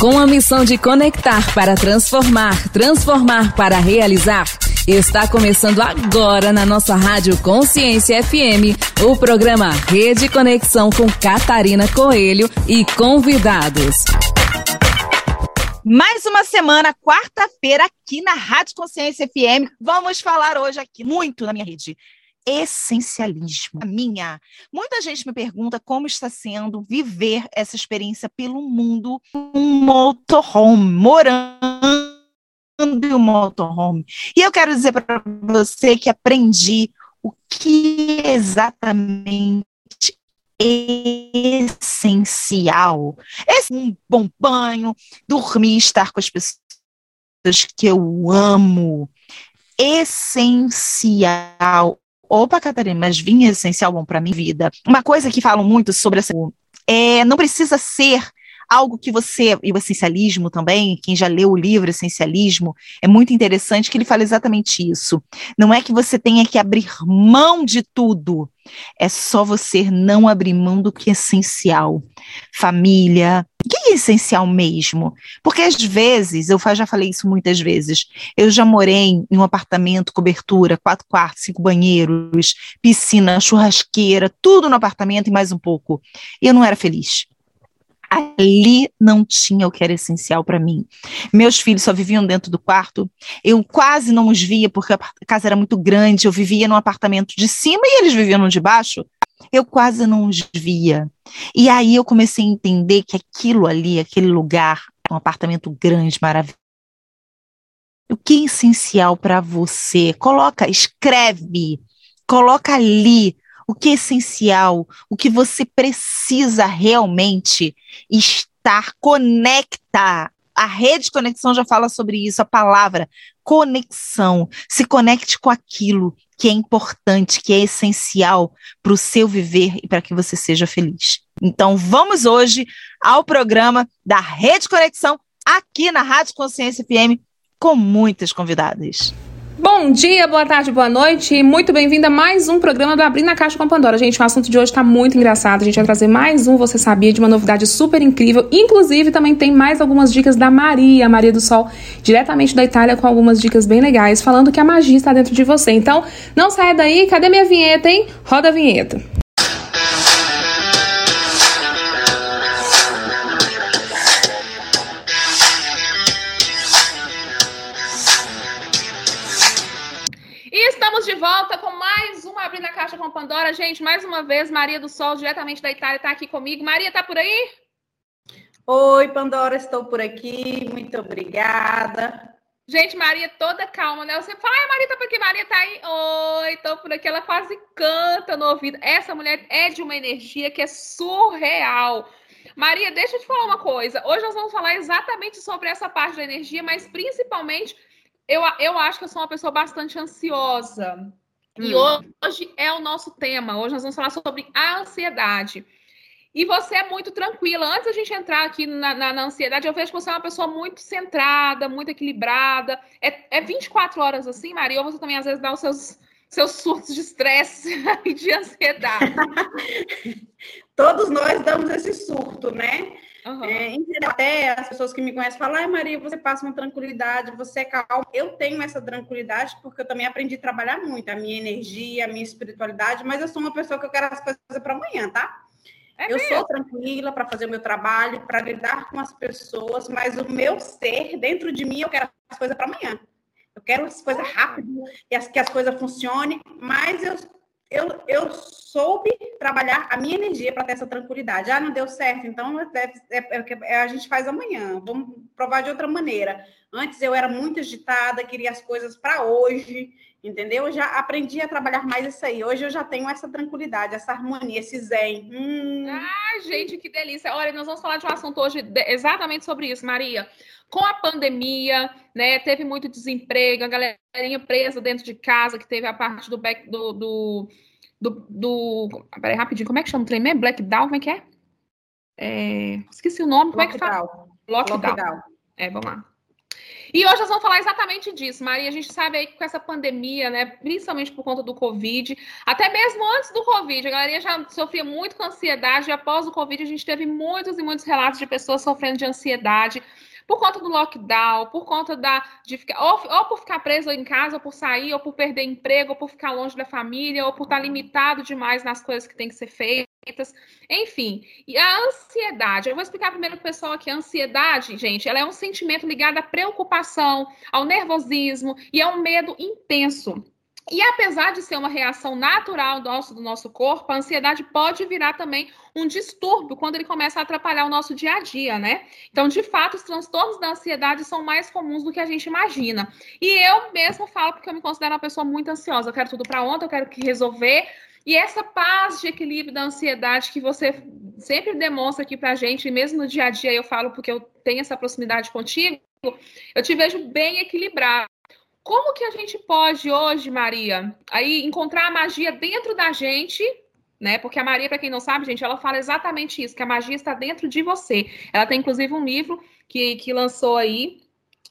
Com a missão de conectar para transformar, transformar para realizar, está começando agora na nossa Rádio Consciência FM o programa Rede Conexão com Catarina Coelho e convidados. Mais uma semana, quarta-feira, aqui na Rádio Consciência FM. Vamos falar hoje aqui muito na minha rede essencialismo. A minha. Muita gente me pergunta como está sendo viver essa experiência pelo mundo um motorhome, morando em um motorhome. E eu quero dizer para você que aprendi o que exatamente essencial. É um bom banho, dormir, estar com as pessoas que eu amo. Essencial. Opa, Catarina, mas vinho é essencial bom para minha vida. Uma coisa que falam muito sobre essa é não precisa ser algo que você, e o essencialismo também, quem já leu o livro Essencialismo, é muito interessante que ele fala exatamente isso. Não é que você tenha que abrir mão de tudo, é só você não abrir mão do que é essencial. Família, o que é essencial mesmo? Porque às vezes, eu já falei isso muitas vezes, eu já morei em um apartamento, cobertura, quatro quartos, cinco banheiros, piscina, churrasqueira, tudo no apartamento e mais um pouco. E eu não era feliz ali não tinha o que era essencial para mim. Meus filhos só viviam dentro do quarto, eu quase não os via porque a casa era muito grande, eu vivia num apartamento de cima e eles viviam no de baixo. Eu quase não os via. E aí eu comecei a entender que aquilo ali, aquele lugar, um apartamento grande, maravilhoso, o que é essencial para você? Coloca, escreve, coloca ali o que é essencial, o que você precisa realmente estar conecta. A rede de conexão já fala sobre isso, a palavra conexão. Se conecte com aquilo que é importante, que é essencial para o seu viver e para que você seja feliz. Então, vamos hoje ao programa da Rede Conexão aqui na Rádio Consciência FM com muitas convidadas. Bom dia, boa tarde, boa noite e muito bem-vinda a mais um programa do Abrindo a Caixa com a Pandora. Gente, o assunto de hoje está muito engraçado. A gente vai trazer mais um Você Sabia de uma novidade super incrível. Inclusive, também tem mais algumas dicas da Maria, Maria do Sol, diretamente da Itália, com algumas dicas bem legais, falando que a magia está dentro de você. Então, não saia daí. Cadê minha vinheta, hein? Roda a vinheta. Com Pandora. Gente, mais uma vez, Maria do Sol, diretamente da Itália, está aqui comigo. Maria, tá por aí? Oi, Pandora, estou por aqui. Muito obrigada. Gente, Maria toda calma, né? Você fala, ai, Maria tá por aqui, Maria tá aí. Oi, tô por aqui. Ela quase canta no ouvido. Essa mulher é de uma energia que é surreal. Maria, deixa eu te falar uma coisa. Hoje nós vamos falar exatamente sobre essa parte da energia, mas principalmente eu, eu acho que eu sou uma pessoa bastante ansiosa. Hum. E hoje é o nosso tema. Hoje nós vamos falar sobre a ansiedade. E você é muito tranquila. Antes da gente entrar aqui na, na, na, ansiedade, eu vejo que você é uma pessoa muito centrada, muito equilibrada. É, é 24 horas assim, Maria? Ou você também às vezes dá os seus, seus surtos de estresse e de ansiedade? Todos nós damos esse surto, né? Uhum. É, até as pessoas que me conhecem falam, ai Maria, você passa uma tranquilidade, você é calma. Eu tenho essa tranquilidade porque eu também aprendi a trabalhar muito, a minha energia, a minha espiritualidade, mas eu sou uma pessoa que eu quero as coisas para amanhã, tá? É eu mesmo? sou tranquila para fazer o meu trabalho, para lidar com as pessoas, mas o meu ser, dentro de mim, eu quero as coisas para amanhã. Eu quero as coisas rápidas, que as, que as coisas funcionem, mas eu eu, eu soube trabalhar a minha energia para ter essa tranquilidade. Ah, não deu certo, então deve, é, é, é, a gente faz amanhã, vamos provar de outra maneira. Antes eu era muito agitada, queria as coisas para hoje, entendeu? Eu já aprendi a trabalhar mais isso aí. Hoje eu já tenho essa tranquilidade, essa harmonia, esse zen. Hum. Ah, gente, que delícia. Olha, nós vamos falar de um assunto hoje exatamente sobre isso, Maria. Com a pandemia, né, teve muito desemprego, a galerinha presa dentro de casa, que teve a parte do back, do, do, do, do peraí, rapidinho, como é que chama o trem mesmo? Blackdown, como é que é? é esqueci o nome, como é que fala? Lockdown. Lockdown. É, vamos lá. E hoje nós vamos falar exatamente disso, Maria. A gente sabe aí que com essa pandemia, né, principalmente por conta do Covid, até mesmo antes do Covid, a galera já sofria muito com ansiedade. E após o Covid, a gente teve muitos e muitos relatos de pessoas sofrendo de ansiedade por conta do lockdown, por conta da de ficar ou, ou, por ficar preso em casa, ou por sair, ou por perder emprego, ou por ficar longe da família, ou por estar limitado demais nas coisas que tem que ser feitas. Enfim, e a ansiedade, eu vou explicar primeiro para o pessoal aqui, a ansiedade, gente, ela é um sentimento ligado à preocupação, ao nervosismo e a um medo intenso. E apesar de ser uma reação natural nosso, do nosso corpo, a ansiedade pode virar também um distúrbio quando ele começa a atrapalhar o nosso dia a dia, né? Então, de fato, os transtornos da ansiedade são mais comuns do que a gente imagina. E eu mesmo falo porque eu me considero uma pessoa muito ansiosa. Eu quero tudo para ontem, eu quero que resolver. E essa paz de equilíbrio da ansiedade que você sempre demonstra aqui para a gente, e mesmo no dia a dia eu falo porque eu tenho essa proximidade contigo, eu te vejo bem equilibrado. Como que a gente pode hoje, Maria, aí encontrar a magia dentro da gente, né? Porque a Maria, para quem não sabe, gente, ela fala exatamente isso, que a magia está dentro de você. Ela tem inclusive um livro que, que lançou aí,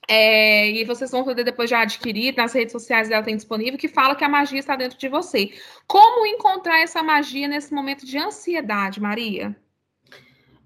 é, e vocês vão poder depois já adquirir, nas redes sociais dela tem disponível, que fala que a magia está dentro de você. Como encontrar essa magia nesse momento de ansiedade, Maria?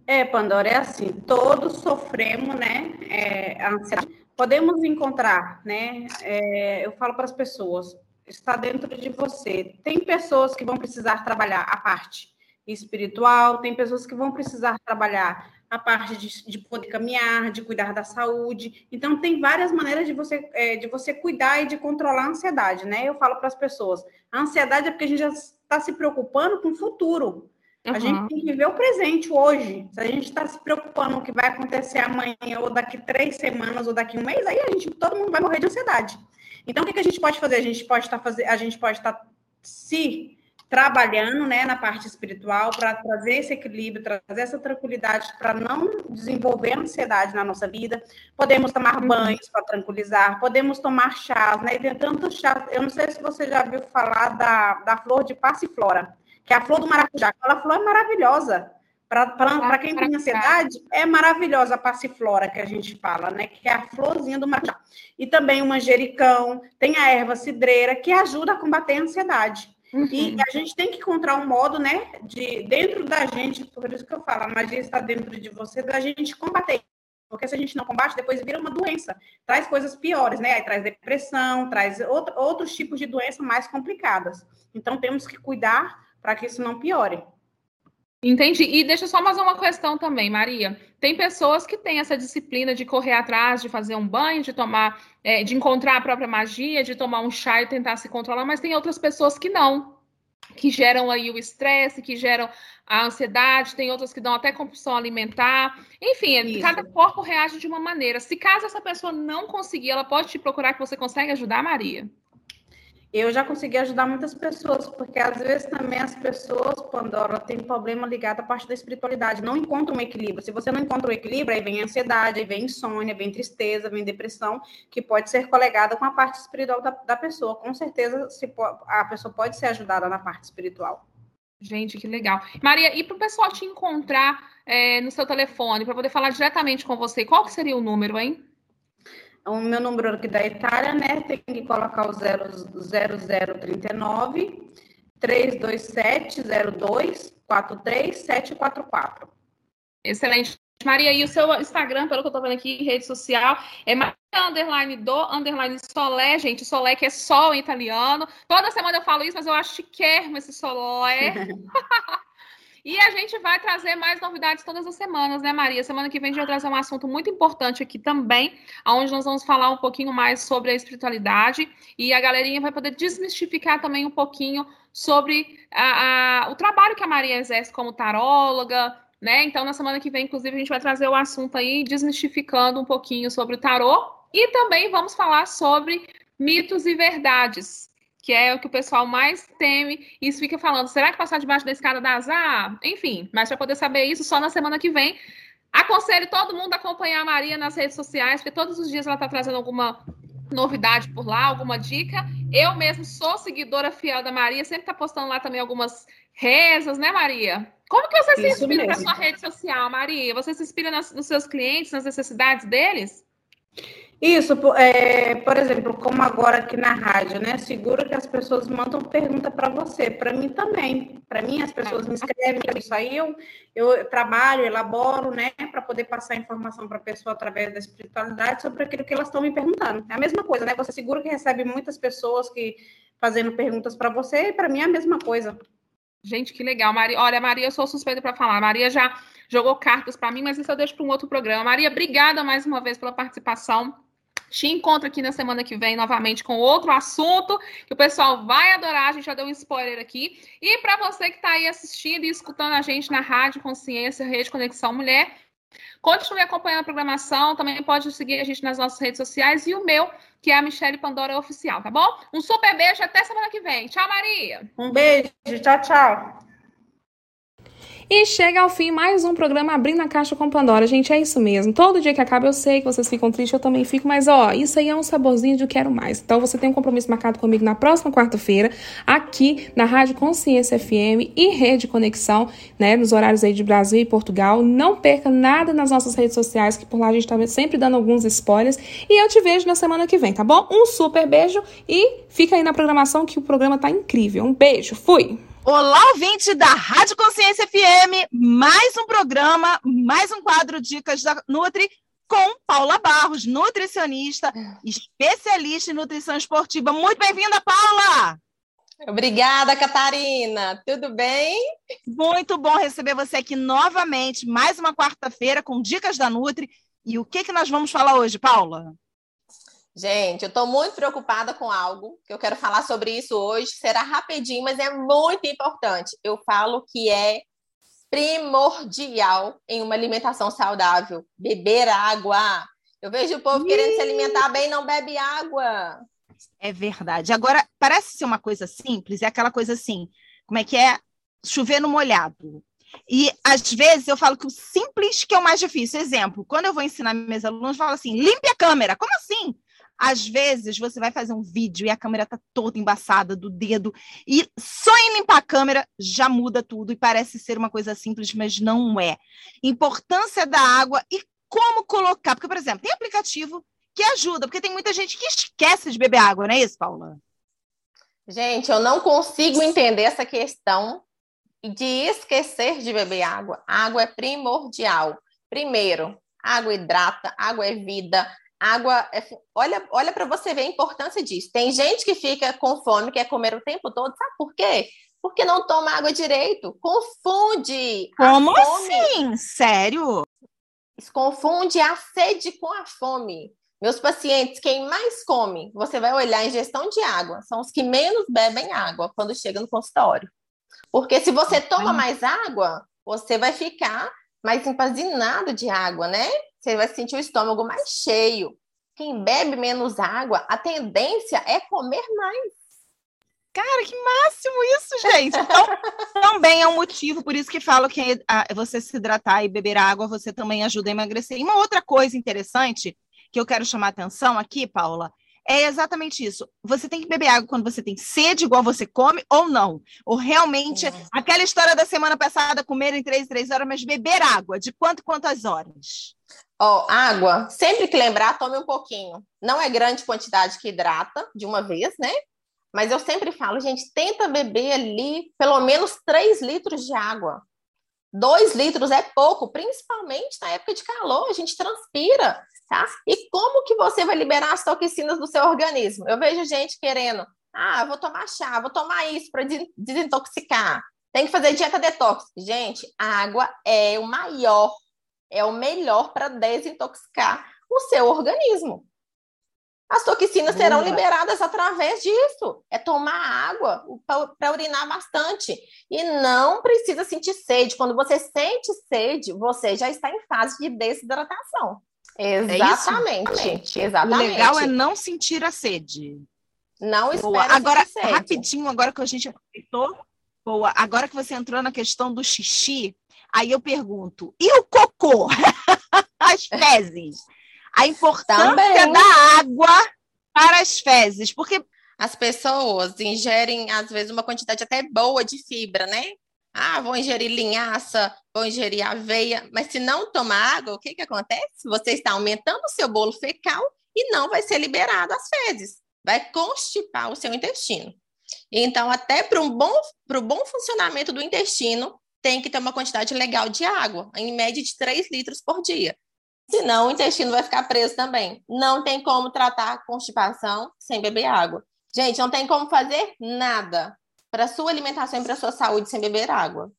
É, Pandora, é assim, todos sofremos, né? É, ansiedade podemos encontrar, né? É, eu falo para as pessoas, está dentro de você. Tem pessoas que vão precisar trabalhar a parte espiritual, tem pessoas que vão precisar trabalhar a parte de, de poder caminhar, de cuidar da saúde. Então, tem várias maneiras de você, é, de você cuidar e de controlar a ansiedade, né? Eu falo para as pessoas, a ansiedade é porque a gente já está se preocupando com o futuro. Uhum. A gente tem que viver o presente hoje. Se a gente está se preocupando com o que vai acontecer amanhã, ou daqui três semanas, ou daqui um mês, aí a gente, todo mundo vai morrer de ansiedade. Então, o que, que a gente pode fazer? A gente pode estar tá fazer, a gente pode estar tá se trabalhando né, na parte espiritual para trazer esse equilíbrio, trazer essa tranquilidade para não desenvolver ansiedade na nossa vida. Podemos tomar uhum. banhos para tranquilizar, podemos tomar chás, né? E tem tantos chás. Eu não sei se você já viu falar da, da flor de passiflora que é a flor do maracujá. Aquela flor é maravilhosa. Para quem tem ansiedade, é maravilhosa a passiflora que a gente fala, né? Que é a florzinha do maracujá. E também o manjericão, tem a erva cidreira, que ajuda a combater a ansiedade. Uhum. E a gente tem que encontrar um modo, né, de dentro da gente, por isso que eu falo, a magia está dentro de você, da gente combater. Porque se a gente não combate, depois vira uma doença. Traz coisas piores, né? Aí traz depressão, traz outro, outros tipos de doenças mais complicadas. Então, temos que cuidar para que isso não piore. Entendi. E deixa eu só mais uma questão também, Maria. Tem pessoas que têm essa disciplina de correr atrás, de fazer um banho, de tomar, é, de encontrar a própria magia, de tomar um chá e tentar se controlar, mas tem outras pessoas que não, que geram aí o estresse, que geram a ansiedade, tem outras que dão até compulsão alimentar. Enfim, Isso. cada corpo reage de uma maneira. Se caso essa pessoa não conseguir, ela pode te procurar que você consegue ajudar, Maria? Eu já consegui ajudar muitas pessoas, porque às vezes também as pessoas, Pandora, têm problema ligado à parte da espiritualidade, não encontram um equilíbrio. Se você não encontra o um equilíbrio, aí vem ansiedade, aí vem insônia, vem tristeza, vem depressão, que pode ser colegada com a parte espiritual da, da pessoa. Com certeza, se, a pessoa pode ser ajudada na parte espiritual. Gente, que legal. Maria, e para o pessoal te encontrar é, no seu telefone, para poder falar diretamente com você, qual que seria o número, hein? O meu número aqui da Itália, né? Tem que colocar o 0039 327 02 43744. Excelente. Maria, e o seu Instagram, pelo que eu tô vendo aqui, rede social, é Maria underline do underline Solé, gente. Solé que é sol em italiano. Toda semana eu falo isso, mas eu acho chiquérrimo esse Solé. E a gente vai trazer mais novidades todas as semanas, né, Maria? Semana que vem a gente vai trazer um assunto muito importante aqui também, onde nós vamos falar um pouquinho mais sobre a espiritualidade e a galerinha vai poder desmistificar também um pouquinho sobre a, a, o trabalho que a Maria exerce como taróloga, né? Então, na semana que vem, inclusive, a gente vai trazer o assunto aí, desmistificando um pouquinho sobre o tarô e também vamos falar sobre mitos e verdades que é o que o pessoal mais teme, e isso fica falando, será que passar debaixo da escada dá azar? Enfim, mas para poder saber isso, só na semana que vem. Aconselho todo mundo a acompanhar a Maria nas redes sociais, porque todos os dias ela está trazendo alguma novidade por lá, alguma dica. Eu mesmo sou seguidora fiel da Maria, sempre está postando lá também algumas rezas, né, Maria? Como que você isso se inspira para sua rede social, Maria? Você se inspira nas, nos seus clientes, nas necessidades deles? Isso, é, por exemplo, como agora aqui na rádio, né? Segura que as pessoas mandam pergunta para você, para mim também. Para mim, as pessoas me escrevem isso aí, eu, eu trabalho, elaboro, né? Para poder passar informação para a pessoa através da espiritualidade sobre aquilo que elas estão me perguntando. É a mesma coisa, né? Você segura que recebe muitas pessoas que fazendo perguntas para você, e para mim é a mesma coisa. Gente, que legal, Maria. Olha, Maria, eu sou suspeita para falar. Maria já jogou cartas para mim, mas isso eu deixo para um outro programa. Maria, obrigada mais uma vez pela participação. Te encontro aqui na semana que vem novamente com outro assunto que o pessoal vai adorar. A gente já deu um spoiler aqui. E para você que está aí assistindo e escutando a gente na Rádio Consciência, Rede Conexão Mulher, continue acompanhando a programação. Também pode seguir a gente nas nossas redes sociais e o meu, que é a Michelle Pandora Oficial, tá bom? Um super beijo até semana que vem. Tchau, Maria. Um beijo. Tchau, tchau. E chega ao fim mais um programa Abrindo a Caixa com Pandora. Gente, é isso mesmo. Todo dia que acaba eu sei que vocês ficam tristes, eu também fico, mas ó, isso aí é um saborzinho de quero mais. Então você tem um compromisso marcado comigo na próxima quarta-feira, aqui na Rádio Consciência FM e Rede Conexão, né, nos horários aí de Brasil e Portugal. Não perca nada nas nossas redes sociais, que por lá a gente tá sempre dando alguns spoilers. E eu te vejo na semana que vem, tá bom? Um super beijo e fica aí na programação que o programa tá incrível. Um beijo, fui! Olá, ouvinte da Rádio Consciência FM, mais um programa, mais um quadro Dicas da Nutri com Paula Barros, nutricionista, especialista em nutrição esportiva. Muito bem-vinda, Paula! Obrigada, Catarina. Tudo bem? Muito bom receber você aqui novamente, mais uma quarta-feira com Dicas da Nutri. E o que, que nós vamos falar hoje, Paula? Gente, eu estou muito preocupada com algo que eu quero falar sobre isso hoje. Será rapidinho, mas é muito importante. Eu falo que é primordial em uma alimentação saudável beber água. Eu vejo o povo querendo se alimentar bem, não bebe água. É verdade. Agora, parece ser uma coisa simples, é aquela coisa assim, como é que é? Chover no molhado. E às vezes eu falo que o simples que é o mais difícil. Exemplo, quando eu vou ensinar meus alunos, eu falo assim: limpe a câmera. Como assim? Às vezes você vai fazer um vídeo e a câmera tá toda embaçada do dedo e só em limpar a câmera já muda tudo e parece ser uma coisa simples, mas não é. Importância da água e como colocar, porque por exemplo, tem aplicativo que ajuda, porque tem muita gente que esquece de beber água, não é isso, Paula? Gente, eu não consigo entender essa questão de esquecer de beber água. A água é primordial. Primeiro, água hidrata, água é vida, Água, é, olha, olha para você ver a importância disso. Tem gente que fica com fome, quer comer o tempo todo, sabe por quê? Porque não toma água direito. Confunde. Como assim? Sério? Confunde a sede com a fome. Meus pacientes, quem mais come, você vai olhar a ingestão de água, são os que menos bebem água quando chega no consultório. Porque se você toma mais água, você vai ficar mais empazinado de água, né? Você vai sentir o estômago mais cheio. Quem bebe menos água, a tendência é comer mais. Cara, que máximo isso, gente. Então, também é um motivo, por isso que falo que ah, você se hidratar e beber água, você também ajuda a emagrecer. E uma outra coisa interessante que eu quero chamar a atenção aqui, Paula, é exatamente isso. Você tem que beber água quando você tem sede, igual você come, ou não. Ou realmente, é. aquela história da semana passada, comer em três, três horas, mas beber água, de quanto, quantas horas? Ó, água, sempre que lembrar, tome um pouquinho. Não é grande quantidade que hidrata de uma vez, né? Mas eu sempre falo, gente, tenta beber ali pelo menos 3 litros de água. 2 litros é pouco, principalmente na época de calor, a gente transpira, tá? E como que você vai liberar as toxinas do seu organismo? Eu vejo gente querendo, ah, vou tomar chá, vou tomar isso para desintoxicar. Tem que fazer dieta detox. Gente, água é o maior é o melhor para desintoxicar o seu organismo. As toxinas serão liberadas através disso. É tomar água para urinar bastante. E não precisa sentir sede. Quando você sente sede, você já está em fase de desidratação. Exatamente. É Exatamente. O legal é não sentir a sede. Não espera Agora, rapidinho, agora que a gente aproveitou, Boa. Agora que você entrou na questão do xixi, Aí eu pergunto, e o cocô? as fezes? A importância Também. da água para as fezes, porque as pessoas ingerem, às vezes, uma quantidade até boa de fibra, né? Ah, vou ingerir linhaça, vou ingerir aveia, mas se não tomar água, o que, que acontece? Você está aumentando o seu bolo fecal e não vai ser liberado as fezes, vai constipar o seu intestino. Então, até para um bom, o bom funcionamento do intestino, tem que ter uma quantidade legal de água, em média de 3 litros por dia. Senão, o intestino vai ficar preso também. Não tem como tratar constipação sem beber água. Gente, não tem como fazer nada para sua alimentação e para sua saúde sem beber água.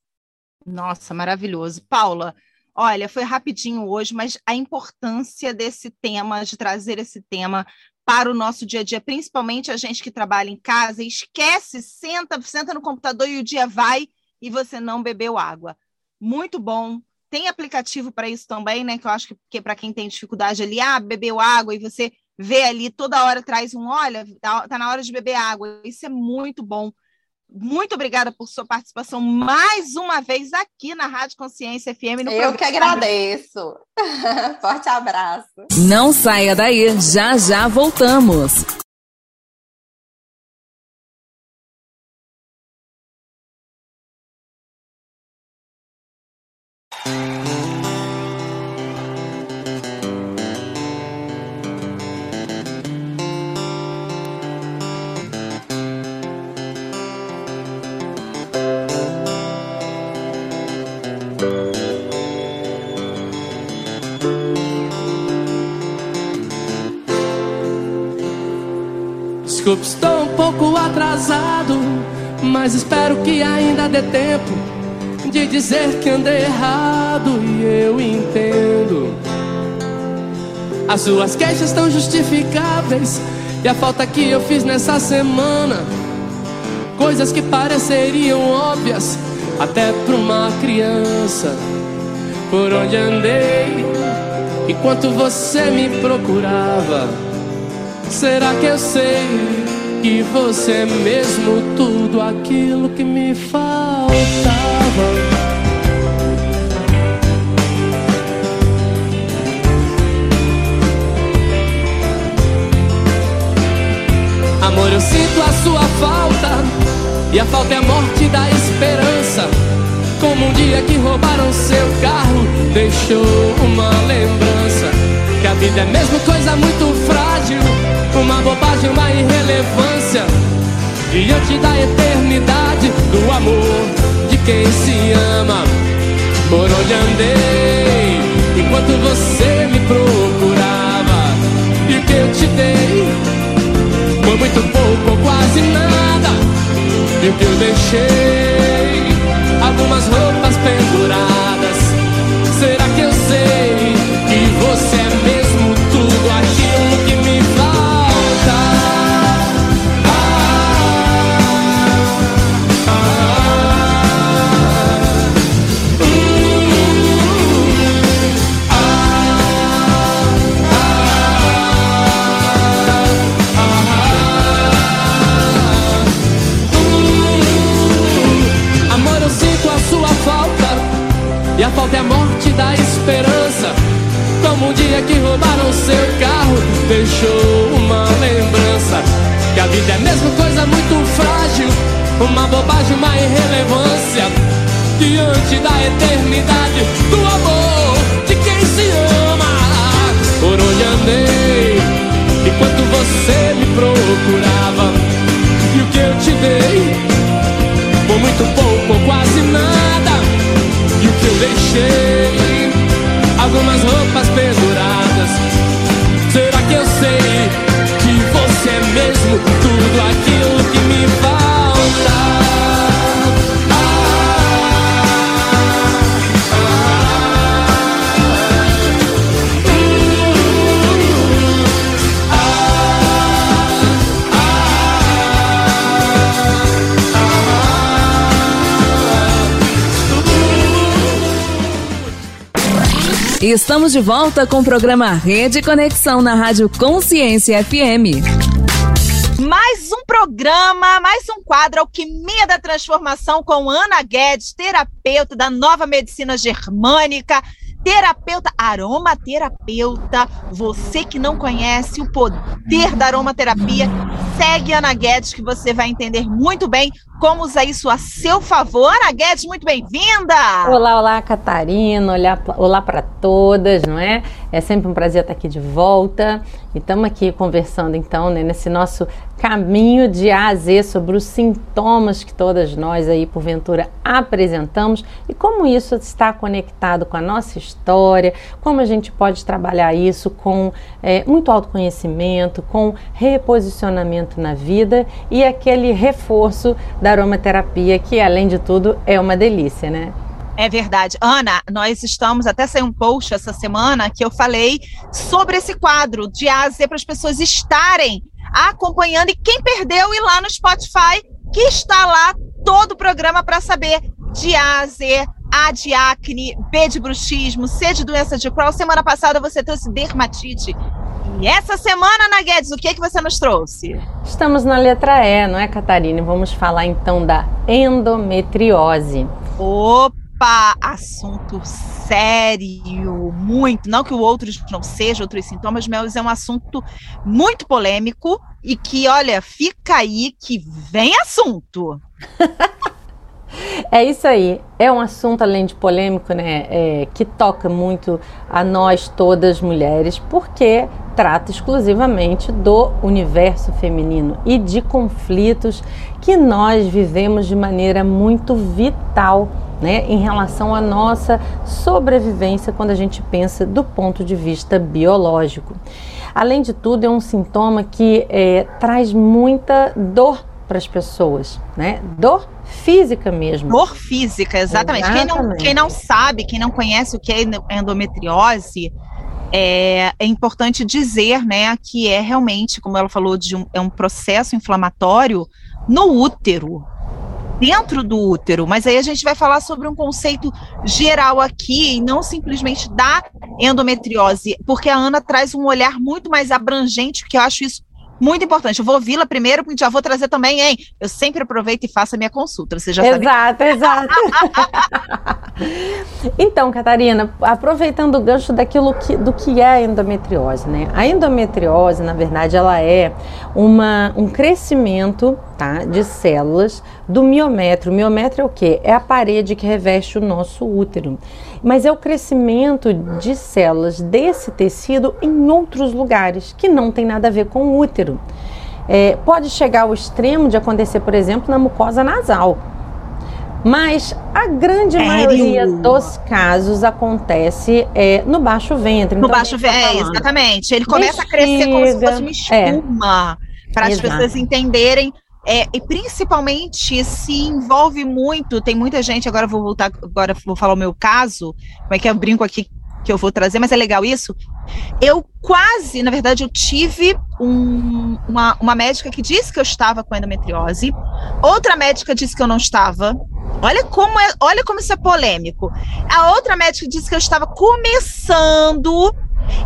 Nossa, maravilhoso. Paula, olha, foi rapidinho hoje, mas a importância desse tema, de trazer esse tema para o nosso dia a dia, principalmente a gente que trabalha em casa, esquece, senta, senta no computador e o dia vai e você não bebeu água. Muito bom. Tem aplicativo para isso também, né? Que eu acho que, que para quem tem dificuldade ali, ah, bebeu água e você vê ali toda hora traz um, olha, tá, tá na hora de beber água. Isso é muito bom. Muito obrigada por sua participação mais uma vez aqui na Rádio Consciência FM. No Eu programa. que agradeço. Forte abraço. Não saia daí, já já voltamos. Desculpe, estou um pouco atrasado, mas espero que ainda dê tempo de dizer que andei errado e eu entendo. As suas queixas estão justificáveis e a falta que eu fiz nessa semana, coisas que pareceriam óbvias até para uma criança. Por onde andei enquanto você me procurava. Será que eu sei que você é mesmo tudo aquilo que me faltava? Amor, eu sinto a sua falta E a falta é a morte da esperança Como um dia que roubaram seu carro Deixou uma lembrança Que a vida é mesmo coisa muito bobagem, uma irrelevância. Diante da eternidade Do amor de quem se ama Por onde andei Enquanto você me procurava. E o que eu te dei Foi muito pouco ou quase nada. E o que eu deixei Algumas roupas penduradas dia que roubaram seu carro Deixou uma lembrança. Que a vida é mesmo coisa muito frágil Uma bobagem, uma irrelevância. Diante da eternidade Do amor de quem se ama. Por onde andei Enquanto você me procurava. E o que eu te dei Foi muito pouco ou quase nada. E o que eu deixei? Algumas roupas penduradas. Estamos de volta com o programa Rede Conexão na Rádio Consciência FM. Mais um programa, mais um quadro Alquimia da Transformação com Ana Guedes, terapeuta da Nova Medicina Germânica terapeuta, aromaterapeuta. Você que não conhece o poder da aromaterapia, segue Ana Guedes que você vai entender muito bem como usar isso a seu favor. Ana Guedes, muito bem-vinda! Olá, olá, Catarina, olá, olá para todas, não é? É sempre um prazer estar aqui de volta e estamos aqui conversando então né, nesse nosso caminho de A a Z sobre os sintomas que todas nós aí porventura apresentamos e como isso está conectado com a nossa história, como a gente pode trabalhar isso com é, muito autoconhecimento, com reposicionamento na vida e aquele reforço da aromaterapia que além de tudo é uma delícia, né? É verdade. Ana, nós estamos, até saiu um post essa semana que eu falei sobre esse quadro de A a Z para as pessoas estarem acompanhando e quem perdeu ir lá no Spotify, que está lá todo o programa para saber de A a Z, A de acne, B de bruxismo, C de doença de Crohn. Semana passada você trouxe dermatite. E essa semana, Ana Guedes, o que, é que você nos trouxe? Estamos na letra E, não é, Catarina? Vamos falar então da endometriose. Opa! Opa, assunto sério, muito. Não que o outros não seja outros sintomas, mas é um assunto muito polêmico e que, olha, fica aí que vem assunto. É isso aí. É um assunto, além de polêmico, né? É, que toca muito a nós todas mulheres, porque trata exclusivamente do universo feminino e de conflitos que nós vivemos de maneira muito vital né, em relação à nossa sobrevivência quando a gente pensa do ponto de vista biológico. Além de tudo, é um sintoma que é, traz muita dor para as pessoas, né? Dor física mesmo. Dor física, exatamente. exatamente. Quem, não, quem não sabe, quem não conhece o que é endometriose, é, é, importante dizer, né, que é realmente, como ela falou, de um, é um processo inflamatório no útero, dentro do útero, mas aí a gente vai falar sobre um conceito geral aqui, e não simplesmente da endometriose, porque a Ana traz um olhar muito mais abrangente, que eu acho isso muito importante. Eu vou ouvi-la primeiro, porque já vou trazer também, hein? Eu sempre aproveito e faço a minha consulta, você já exato, sabe. Exato, então, Catarina, aproveitando o gancho daquilo que, do que é a endometriose, né? A endometriose, na verdade, ela é uma, um crescimento tá, de células do miométrio. O miométrio é o quê? É a parede que reveste o nosso útero mas é o crescimento de células desse tecido em outros lugares que não tem nada a ver com o útero. É, pode chegar ao extremo de acontecer, por exemplo, na mucosa nasal. Mas a grande Sério? maioria dos casos acontece é, no baixo ventre. No então, baixo ventre, tá é, exatamente. Ele começa Bexiga, a crescer como se fosse uma espuma. É. Para as pessoas entenderem é, e principalmente se envolve muito, tem muita gente, agora vou voltar, agora vou falar o meu caso, como é que eu brinco aqui que eu vou trazer, mas é legal isso. Eu quase, na verdade, eu tive um, uma, uma médica que disse que eu estava com endometriose, outra médica disse que eu não estava. Olha como é, olha como isso é polêmico. A outra médica disse que eu estava começando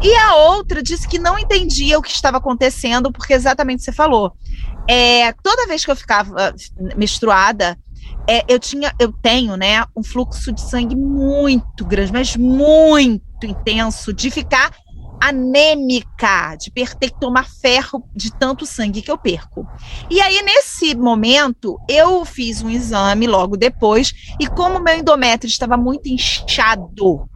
e a outra disse que não entendia o que estava acontecendo, porque exatamente você falou. É, toda vez que eu ficava menstruada, é, eu tinha, eu tenho, né, um fluxo de sangue muito grande, mas muito intenso, de ficar anêmica, de ter que tomar ferro de tanto sangue que eu perco. E aí, nesse momento, eu fiz um exame logo depois, e como meu endométrio estava muito inchado,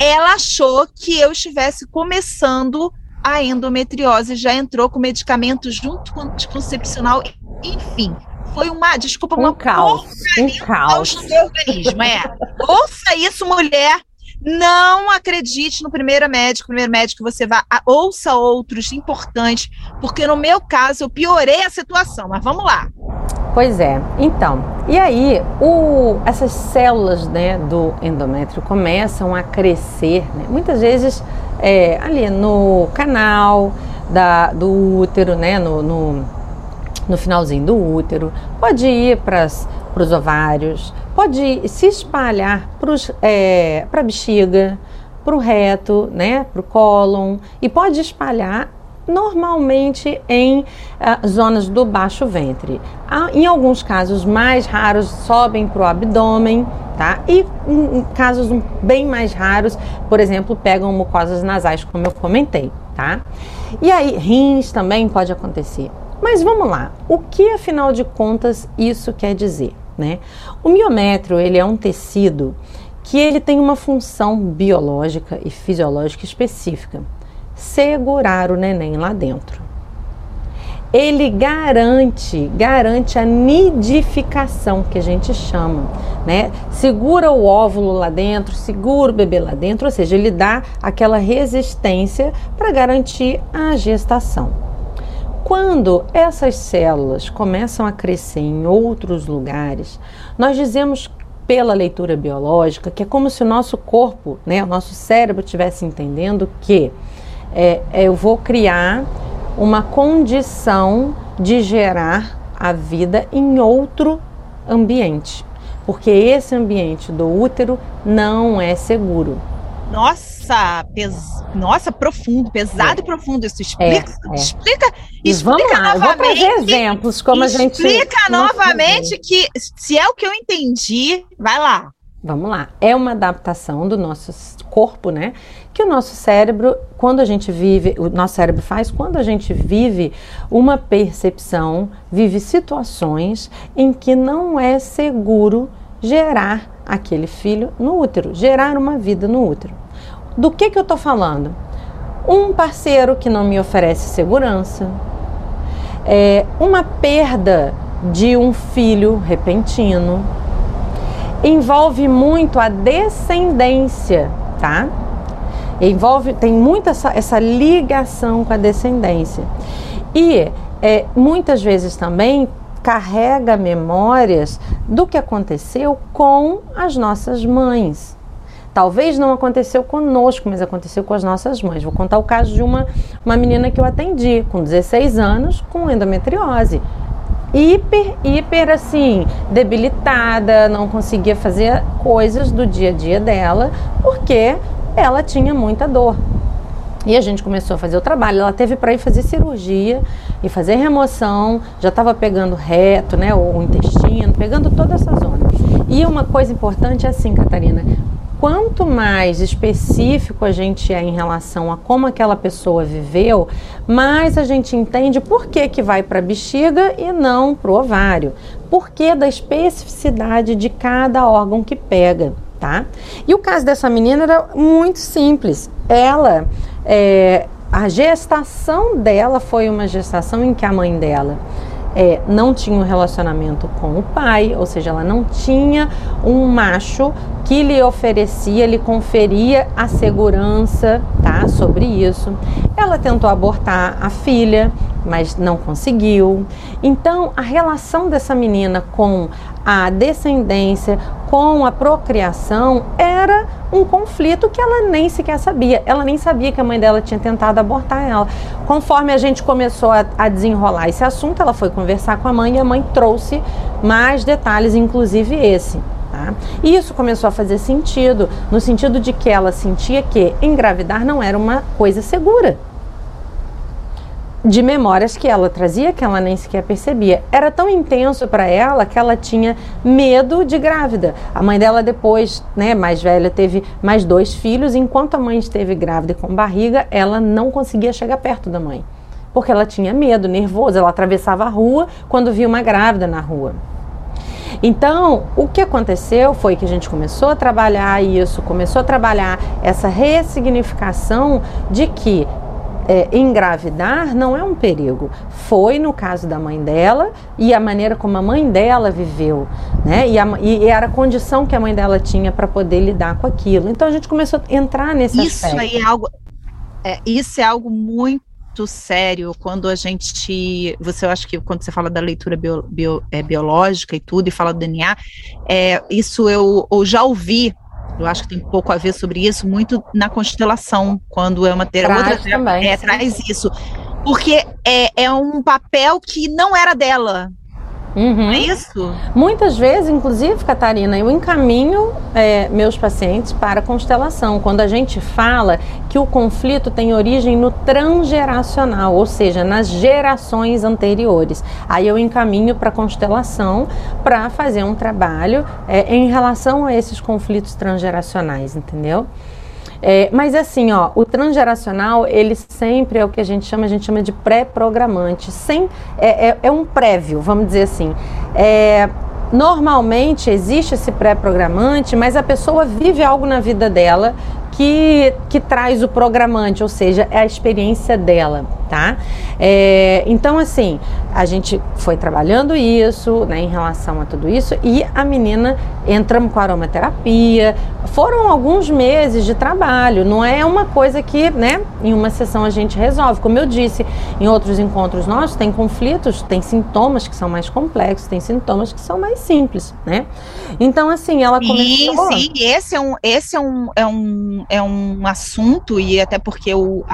ela achou que eu estivesse começando a endometriose já entrou com medicamento junto com anticoncepcional, enfim. Foi uma, desculpa, um uma caos, um caos no meu organismo, é. Ouça isso, mulher, não acredite no primeiro médico, primeiro médico que você vá, ouça outros importantes, porque no meu caso eu piorei a situação, mas vamos lá. Pois é, então, e aí o, essas células né, do endométrio começam a crescer, né, muitas vezes é, ali no canal da, do útero, né, no, no, no finalzinho do útero, pode ir para os ovários, pode se espalhar para é, a bexiga, para o reto, né, para o cólon, e pode espalhar normalmente em uh, zonas do baixo ventre. Em alguns casos mais raros, sobem para o abdômen, tá? E em, em casos bem mais raros, por exemplo, pegam mucosas nasais, como eu comentei, tá? E aí, rins também pode acontecer. Mas vamos lá, o que afinal de contas isso quer dizer? Né? O miométrio ele é um tecido que ele tem uma função biológica e fisiológica específica: segurar o neném lá dentro. Ele garante, garante a nidificação que a gente chama, né? Segura o óvulo lá dentro, segura o bebê lá dentro, ou seja, ele dá aquela resistência para garantir a gestação. Quando essas células começam a crescer em outros lugares, nós dizemos pela leitura biológica que é como se o nosso corpo, né, o nosso cérebro estivesse entendendo que é, é, eu vou criar uma condição de gerar a vida em outro ambiente, porque esse ambiente do útero não é seguro. Nossa, pes... Nossa, profundo, pesado é. e profundo. Isso explica, é, é. explica, explica vamos lá, novamente. vou trazer exemplos como a gente explica novamente que se é o que eu entendi, vai lá. Vamos lá. É uma adaptação do nosso corpo, né? Que o nosso cérebro, quando a gente vive, o nosso cérebro faz quando a gente vive uma percepção, vive situações em que não é seguro gerar aquele filho no útero, gerar uma vida no útero. Do que que eu tô falando? Um parceiro que não me oferece segurança, é, uma perda de um filho repentino, envolve muito a descendência, tá? Envolve, tem muita essa, essa ligação com a descendência. E é, muitas vezes também carrega memórias do que aconteceu com as nossas mães. Talvez não aconteceu conosco, mas aconteceu com as nossas mães. Vou contar o caso de uma, uma menina que eu atendi com 16 anos com endometriose hiper, hiper assim, debilitada, não conseguia fazer coisas do dia a dia dela, porque ela tinha muita dor. E a gente começou a fazer o trabalho. Ela teve para ir fazer cirurgia e fazer remoção, já estava pegando reto, né, o intestino, pegando toda essa zona. E uma coisa importante é assim, Catarina, quanto mais específico a gente é em relação a como aquela pessoa viveu, mais a gente entende por que, que vai para a bexiga e não para o ovário. Por que da especificidade de cada órgão que pega, tá? E o caso dessa menina era muito simples. Ela, é, a gestação dela foi uma gestação em que a mãe dela é, não tinha um relacionamento com o pai, ou seja, ela não tinha um macho que lhe oferecia, lhe conferia a segurança, tá, sobre isso. Ela tentou abortar a filha, mas não conseguiu. Então, a relação dessa menina com a descendência, com a procriação, era um conflito que ela nem sequer sabia. Ela nem sabia que a mãe dela tinha tentado abortar ela. Conforme a gente começou a, a desenrolar esse assunto, ela foi conversar com a mãe e a mãe trouxe mais detalhes, inclusive esse. Tá? E isso começou a fazer sentido, no sentido de que ela sentia que engravidar não era uma coisa segura de memórias que ela trazia que ela nem sequer percebia. Era tão intenso para ela que ela tinha medo de grávida. A mãe dela depois, né, mais velha, teve mais dois filhos. Enquanto a mãe esteve grávida e com barriga, ela não conseguia chegar perto da mãe, porque ela tinha medo, nervosa. Ela atravessava a rua quando via uma grávida na rua. Então, o que aconteceu foi que a gente começou a trabalhar isso, começou a trabalhar essa ressignificação de que é, engravidar não é um perigo. Foi no caso da mãe dela e a maneira como a mãe dela viveu, né? E, a, e era a condição que a mãe dela tinha para poder lidar com aquilo. Então a gente começou a entrar nesse isso aspecto. Aí é algo, é, isso é algo muito sério quando a gente. Você eu acho que quando você fala da leitura bio, bio, é, biológica e tudo, e fala do DNA, é, isso eu, eu já ouvi eu acho que tem pouco a ver sobre isso, muito na constelação, quando é uma terapia. Outra também, é, traz isso. Porque é, é um papel que não era dela. Uhum. É isso? Muitas vezes, inclusive, Catarina, eu encaminho é, meus pacientes para a constelação. Quando a gente fala que o conflito tem origem no transgeracional, ou seja, nas gerações anteriores. Aí eu encaminho para a constelação para fazer um trabalho é, em relação a esses conflitos transgeracionais, entendeu? É, mas assim, ó, o transgeracional, ele sempre é o que a gente chama, a gente chama de pré-programante. Sem, é, é, é, um prévio, vamos dizer assim. É, normalmente existe esse pré-programante, mas a pessoa vive algo na vida dela que, que traz o programante, ou seja, é a experiência dela, tá? É, então, assim, a gente foi trabalhando isso, né, em relação a tudo isso, e a menina entramos com aromaterapia. Foram alguns meses de trabalho, não é uma coisa que, né, em uma sessão a gente resolve. Como eu disse, em outros encontros nossos, tem conflitos, tem sintomas que são mais complexos, tem sintomas que são mais simples, né? Então, assim, ela começou. Sim, sim, esse é um, esse é um, é um, é um assunto, e até porque o,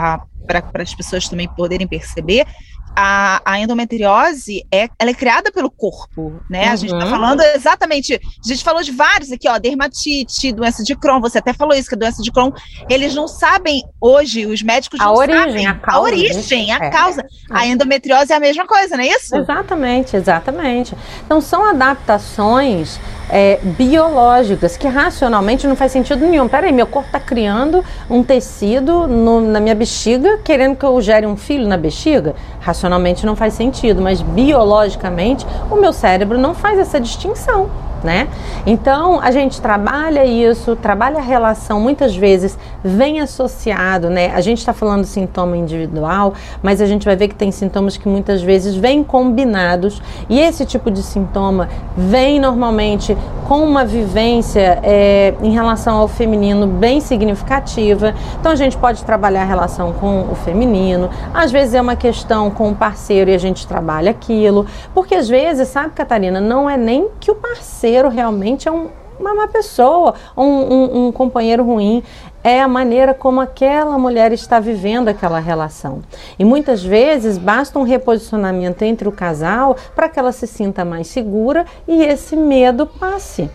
para as pessoas também poderem perceber, a, a, endometriose é, ela é criada pelo corpo, né? Uhum. A gente está uhum. falando exatamente, a gente falou de vários aqui, ó, dermatite, doença de Crohn, você até falou isso, que a doença de Crohn, eles não sabem hoje, os médicos a não origem, sabem a causa, a origem, a é. causa. A endometriose é a mesma coisa, não é isso? Exatamente, exatamente. Então são adaptações é, biológicas, que racionalmente não faz sentido nenhum. Peraí, meu corpo está criando um tecido no, na minha bexiga, querendo que eu gere um filho na bexiga? Racionalmente não faz sentido, mas biologicamente o meu cérebro não faz essa distinção né? Então a gente trabalha isso, trabalha a relação, muitas vezes vem associado, né? A gente está falando sintoma individual, mas a gente vai ver que tem sintomas que muitas vezes vêm combinados e esse tipo de sintoma vem normalmente com uma vivência é, em relação ao feminino bem significativa. Então a gente pode trabalhar a relação com o feminino, às vezes é uma questão com o parceiro e a gente trabalha aquilo, porque às vezes, sabe, Catarina, não é nem que o parceiro parceiro realmente é um, uma má pessoa, um, um, um companheiro ruim é a maneira como aquela mulher está vivendo aquela relação. E muitas vezes basta um reposicionamento entre o casal para que ela se sinta mais segura e esse medo passe.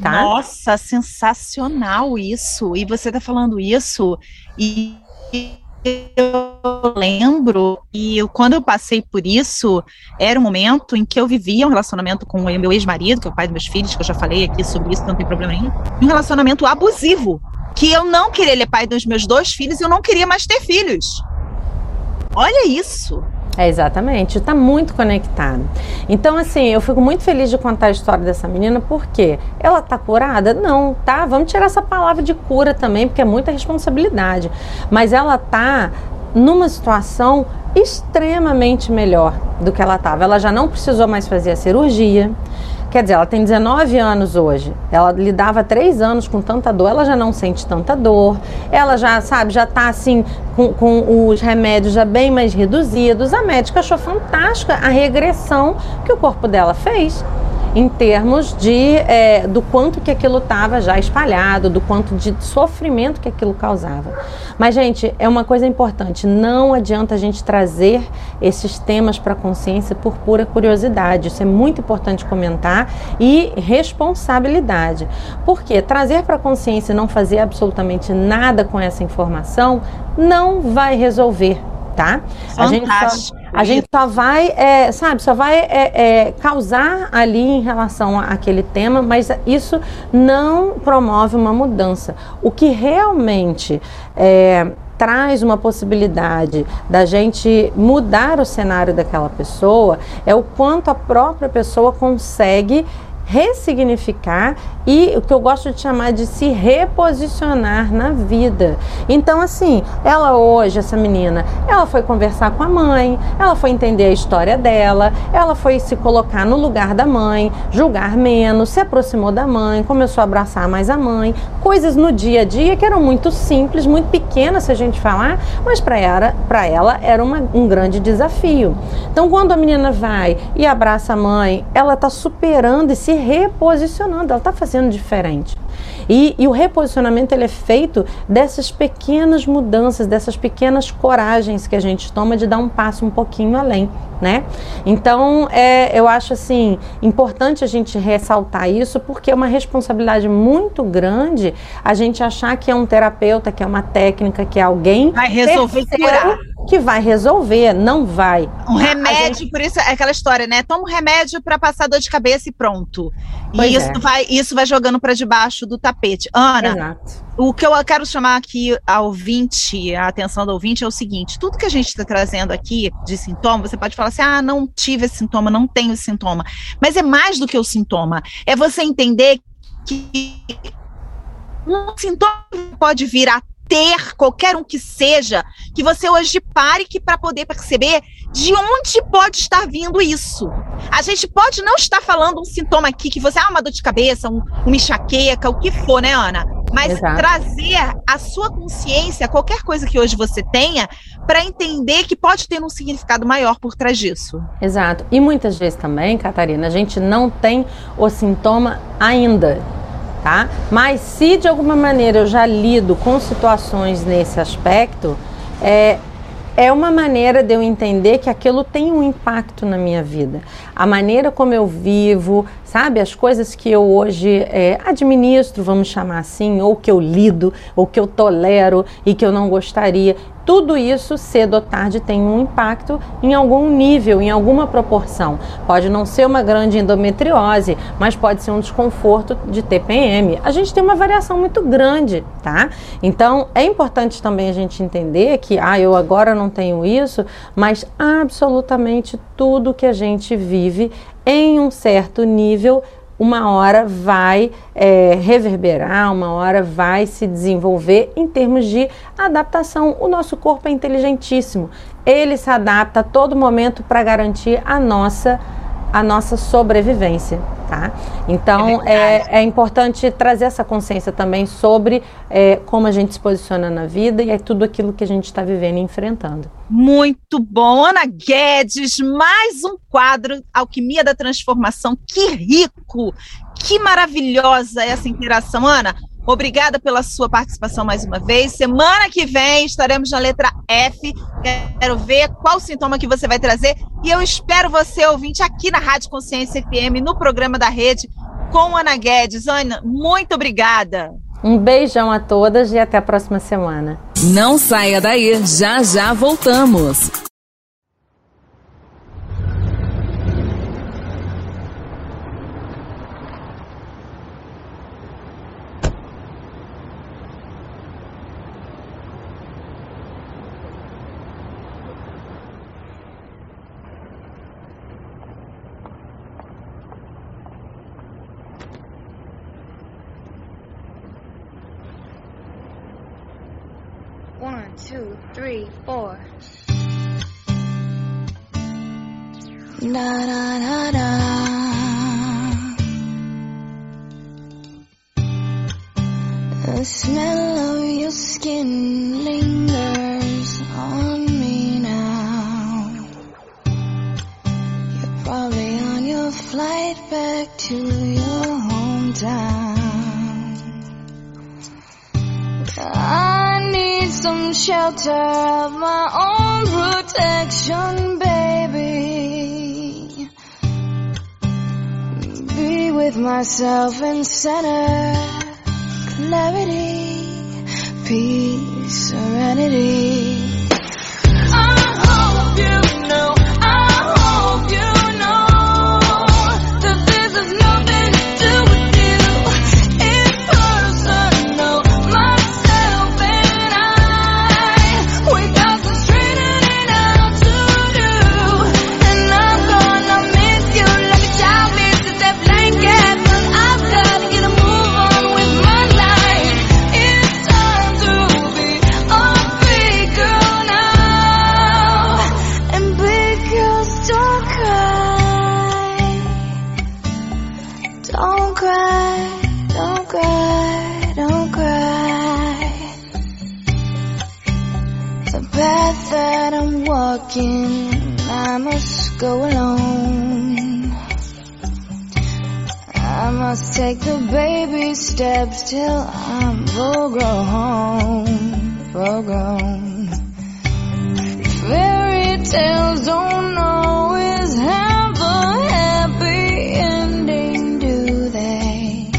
Tá? Nossa, sensacional isso! E você está falando isso e eu lembro e eu, quando eu passei por isso, era um momento em que eu vivia um relacionamento com o meu ex-marido, que é o pai dos meus filhos, que eu já falei aqui sobre isso, não tem problema nenhum. Um relacionamento abusivo, que eu não queria, ele é pai dos meus dois filhos e eu não queria mais ter filhos. Olha isso. É, exatamente, está muito conectado. Então, assim, eu fico muito feliz de contar a história dessa menina, porque ela está curada? Não, tá? Vamos tirar essa palavra de cura também, porque é muita responsabilidade. Mas ela está numa situação extremamente melhor do que ela estava. Ela já não precisou mais fazer a cirurgia, Quer dizer, ela tem 19 anos hoje. Ela lidava três anos com tanta dor, ela já não sente tanta dor. Ela já, sabe, já tá assim, com, com os remédios já bem mais reduzidos. A médica achou fantástica a regressão que o corpo dela fez em termos de é, do quanto que aquilo estava já espalhado, do quanto de sofrimento que aquilo causava. Mas, gente, é uma coisa importante: não adianta a gente trazer esses temas para a consciência por pura curiosidade. Isso é muito importante comentar e responsabilidade. Porque trazer para a consciência e não fazer absolutamente nada com essa informação não vai resolver tá? Fantástico. A gente só, a gente só vai, é, sabe, só vai é, é, causar ali em relação àquele tema, mas isso não promove uma mudança. O que realmente é, traz uma possibilidade da gente mudar o cenário daquela pessoa é o quanto a própria pessoa consegue ressignificar e o que eu gosto de chamar de se reposicionar na vida. Então, assim, ela hoje, essa menina, ela foi conversar com a mãe, ela foi entender a história dela, ela foi se colocar no lugar da mãe, julgar menos, se aproximou da mãe, começou a abraçar mais a mãe, coisas no dia a dia que eram muito simples, muito pequenas se a gente falar, mas para ela, ela era uma, um grande desafio. Então, quando a menina vai e abraça a mãe, ela está superando e se reposicionando, ela está fazendo diferente. E, e, o reposicionamento ele é feito dessas pequenas mudanças, dessas pequenas coragens que a gente toma de dar um passo um pouquinho além, né? Então, é, eu acho assim importante a gente ressaltar isso porque é uma responsabilidade muito grande a gente achar que é um terapeuta, que é uma técnica, que é alguém vai resolver que vai resolver, não vai. Um remédio, gente... por isso é aquela história, né? Toma um remédio para passar dor de cabeça e pronto. Pois e isso é. vai, isso vai jogando para debaixo do do tapete. Ana, Exato. o que eu quero chamar aqui a ouvinte, a atenção do ouvinte é o seguinte: tudo que a gente está trazendo aqui de sintoma, você pode falar assim, ah, não tive esse sintoma, não tenho esse sintoma. Mas é mais do que o sintoma. É você entender que um sintoma pode vir a ter, qualquer um que seja, que você hoje pare que para poder perceber de onde pode estar vindo isso. A gente pode não estar falando um sintoma aqui que você, ah, uma dor de cabeça, um, uma enxaqueca, o que for, né, Ana? Mas Exato. trazer a sua consciência, qualquer coisa que hoje você tenha, para entender que pode ter um significado maior por trás disso. Exato. E muitas vezes também, Catarina, a gente não tem o sintoma ainda tá? Mas se de alguma maneira eu já lido com situações nesse aspecto, é, é uma maneira de eu entender que aquilo tem um impacto na minha vida. A maneira como eu vivo, sabe? As coisas que eu hoje é, administro, vamos chamar assim, ou que eu lido, ou que eu tolero e que eu não gostaria tudo isso, cedo ou tarde, tem um impacto em algum nível, em alguma proporção. Pode não ser uma grande endometriose, mas pode ser um desconforto de TPM. A gente tem uma variação muito grande, tá? Então, é importante também a gente entender que, ah, eu agora não tenho isso, mas absolutamente tudo que a gente vive em um certo nível uma hora vai é, reverberar, uma hora vai se desenvolver em termos de adaptação. O nosso corpo é inteligentíssimo, ele se adapta a todo momento para garantir a nossa a nossa sobrevivência, tá? Então é, é, é, importante trazer essa consciência também sobre é, como a gente se posiciona na vida e é tudo aquilo que a gente está vivendo e enfrentando. Muito bom, Ana Guedes, mais um quadro Alquimia da Transformação. Que rico, que maravilhosa essa interação, Ana. Obrigada pela sua participação mais uma vez. Semana que vem estaremos na letra F. Quero ver qual sintoma que você vai trazer. E eu espero você, ouvinte, aqui na Rádio Consciência FM, no programa da rede, com Ana Guedes. Ana, muito obrigada. Um beijão a todas e até a próxima semana. Não saia daí, já já voltamos. Three, four. Da da da da. The smell of your skin lingers on me now. You're probably on your flight back to your hometown. Some shelter of my own protection, baby. Be with myself and center clarity, peace, serenity. Take the baby steps till I'm full grown, full grown. Fairy tales don't always have a happy ending, do they?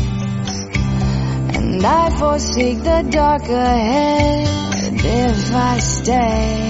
And I forsake the dark ahead if I stay.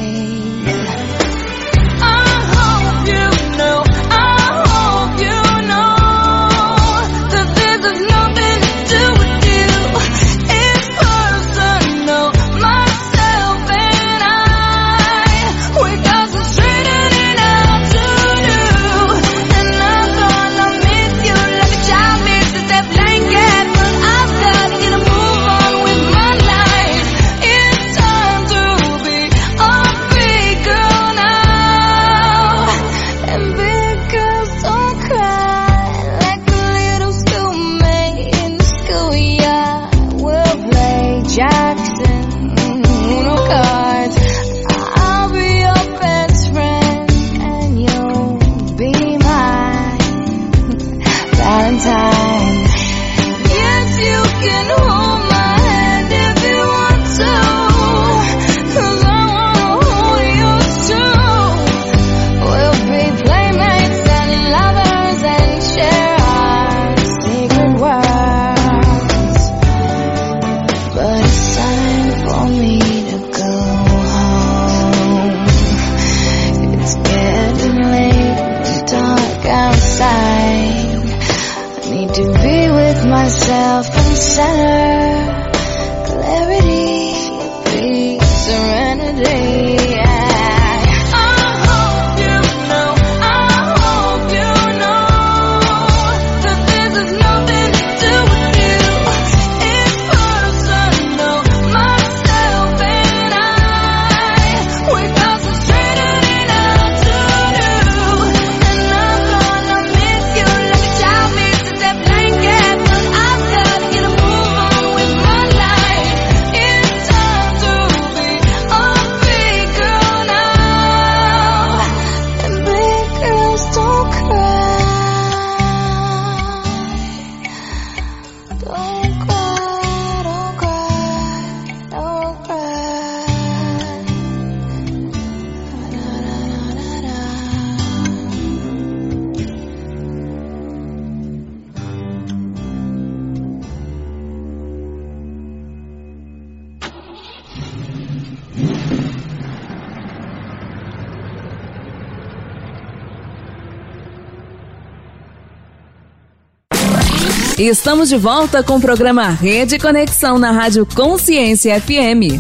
Estamos de volta com o programa Rede Conexão na Rádio Consciência FM.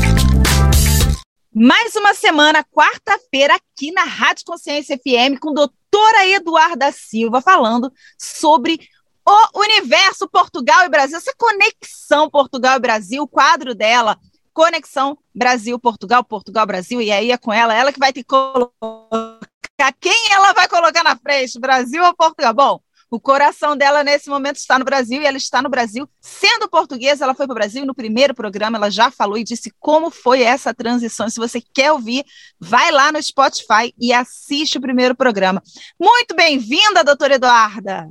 Mais uma semana, quarta-feira, aqui na Rádio Consciência FM, com doutora Eduarda Silva, falando sobre o universo Portugal e Brasil, essa conexão Portugal e Brasil, o quadro dela, Conexão Brasil-Portugal, Portugal-Brasil, e aí é com ela, ela que vai que colocar quem ela vai colocar na frente, Brasil ou Portugal? Bom, o coração dela nesse momento está no Brasil e ela está no Brasil. Sendo portuguesa, ela foi para o Brasil. No primeiro programa, ela já falou e disse como foi essa transição. Se você quer ouvir, vai lá no Spotify e assiste o primeiro programa. Muito bem-vinda, doutora Eduarda.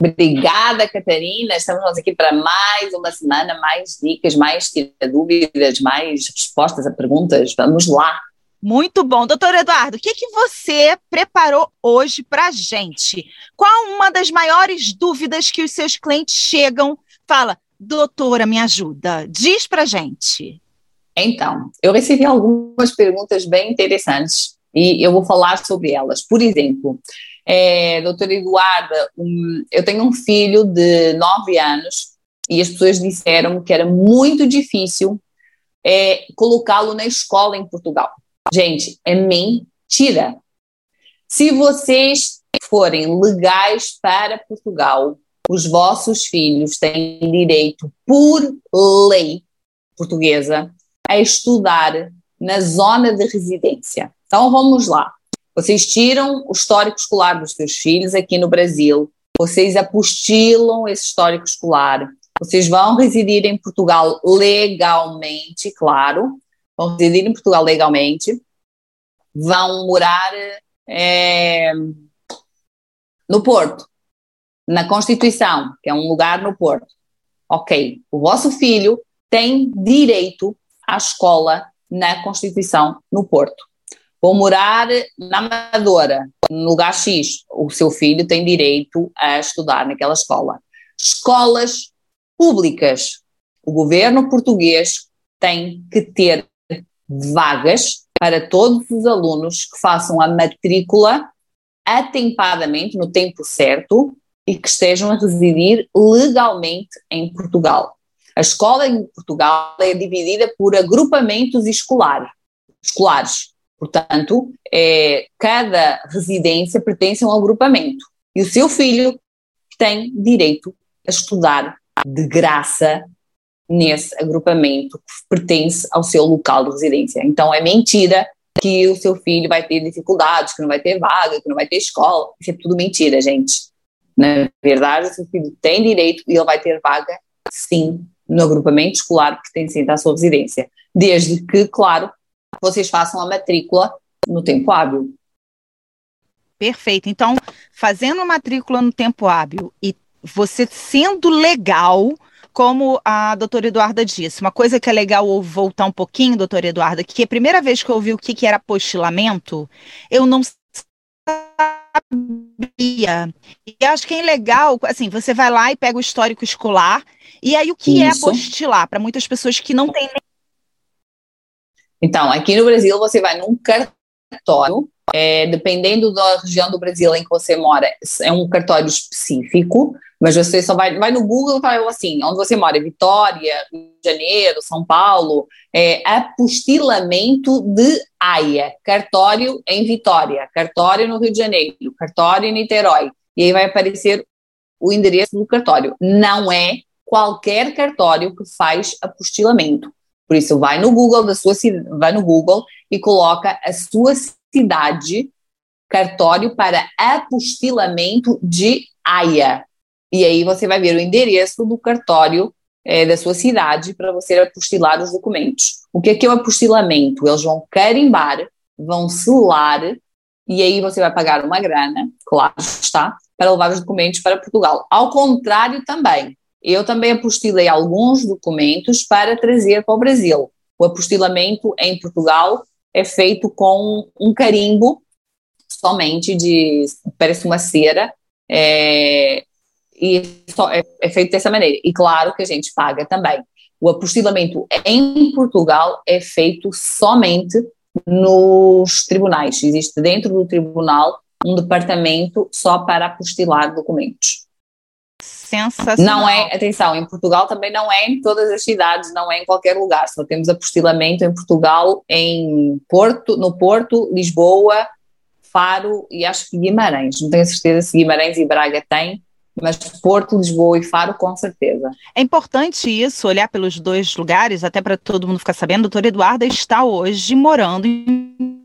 Obrigada, Catarina. Estamos aqui para mais uma semana, mais dicas, mais dúvidas, mais respostas a perguntas. Vamos lá. Muito bom. Doutor Eduardo, o que, que você preparou hoje para a gente? Qual uma das maiores dúvidas que os seus clientes chegam? Fala, doutora, me ajuda. Diz para gente. Então, eu recebi algumas perguntas bem interessantes e eu vou falar sobre elas. Por exemplo, é, doutora Eduarda, um, eu tenho um filho de 9 anos e as pessoas disseram que era muito difícil é, colocá-lo na escola em Portugal. Gente, é mentira. Se vocês forem legais para Portugal, os vossos filhos têm direito, por lei portuguesa, a estudar na zona de residência. Então vamos lá. Vocês tiram o histórico escolar dos seus filhos aqui no Brasil, vocês apostilam esse histórico escolar, vocês vão residir em Portugal legalmente, claro, vão residir em Portugal legalmente, vão morar é, no Porto, na Constituição, que é um lugar no Porto. Ok, o vosso filho tem direito à escola na Constituição no Porto. Vou morar na Amadora, no lugar X. O seu filho tem direito a estudar naquela escola. Escolas públicas. O governo português tem que ter vagas para todos os alunos que façam a matrícula atempadamente, no tempo certo, e que estejam a residir legalmente em Portugal. A escola em Portugal é dividida por agrupamentos escolar, escolares. Portanto, é, cada residência pertence a um agrupamento. E o seu filho tem direito a estudar de graça nesse agrupamento que pertence ao seu local de residência. Então é mentira que o seu filho vai ter dificuldades, que não vai ter vaga, que não vai ter escola. Isso é tudo mentira, gente. Na verdade, o seu filho tem direito e ele vai ter vaga, sim, no agrupamento escolar pertencente à sua residência. Desde que, claro, vocês façam a matrícula no tempo hábil. Perfeito. Então, fazendo a matrícula no tempo hábil e você sendo legal, como a doutora Eduarda disse, uma coisa que é legal voltar um pouquinho, doutora Eduarda, que a primeira vez que eu ouvi o que, que era apostilamento, eu não sabia. E acho que é legal, assim, você vai lá e pega o histórico escolar, e aí o que é Isso. é apostilar? Para muitas pessoas que não têm Então, aqui no Brasil, você vai num cartório, é, dependendo da região do Brasil em que você mora, é um cartório específico, mas você só vai, vai no Google vai assim, onde você mora, Vitória, Rio de Janeiro, São Paulo, é apostilamento de AIA, cartório em Vitória, cartório no Rio de Janeiro, cartório em Niterói, e aí vai aparecer o endereço do cartório. Não é qualquer cartório que faz apostilamento. Por isso, vai no Google da sua vai no Google e coloca a sua cidade cartório para apostilamento de AIA. E aí você vai ver o endereço do cartório é, da sua cidade para você apostilar os documentos. O que é que é o apostilamento? Eles vão carimbar, vão selar e aí você vai pagar uma grana, claro está, para levar os documentos para Portugal. Ao contrário também, eu também apostilei alguns documentos para trazer para o Brasil. O apostilamento em Portugal é feito com um carimbo somente de, parece uma cera, é, e só, é, é feito dessa maneira. E claro que a gente paga também. O apostilamento em Portugal é feito somente nos tribunais. Existe dentro do tribunal um departamento só para apostilar documentos. Sensacional. Não é, atenção, em Portugal também não é em todas as cidades, não é em qualquer lugar. Só temos apostilamento em Portugal, em Porto, no Porto, Lisboa, Faro e acho que Guimarães. Não tenho certeza se Guimarães e Braga têm, mas Porto, Lisboa e Faro com certeza. É importante isso, olhar pelos dois lugares, até para todo mundo ficar sabendo. A doutora Eduarda está hoje morando em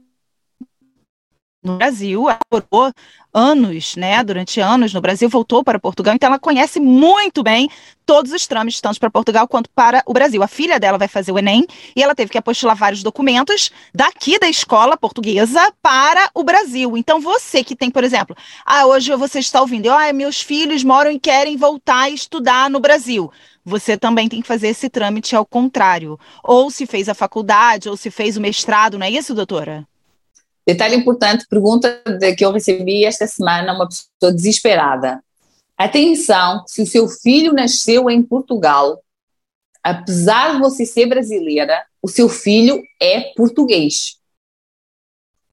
no Brasil, ela morou anos, né, durante anos no Brasil, voltou para Portugal, então ela conhece muito bem todos os trâmites, tanto para Portugal quanto para o Brasil. A filha dela vai fazer o Enem e ela teve que apostilar vários documentos daqui da escola portuguesa para o Brasil. Então você que tem, por exemplo, ah, hoje você está ouvindo, ah, meus filhos moram e querem voltar a estudar no Brasil você também tem que fazer esse trâmite ao contrário. Ou se fez a faculdade, ou se fez o mestrado, não é isso, doutora? Detalhe importante, pergunta que eu recebi esta semana, uma pessoa desesperada. Atenção, se o seu filho nasceu em Portugal, apesar de você ser brasileira, o seu filho é português.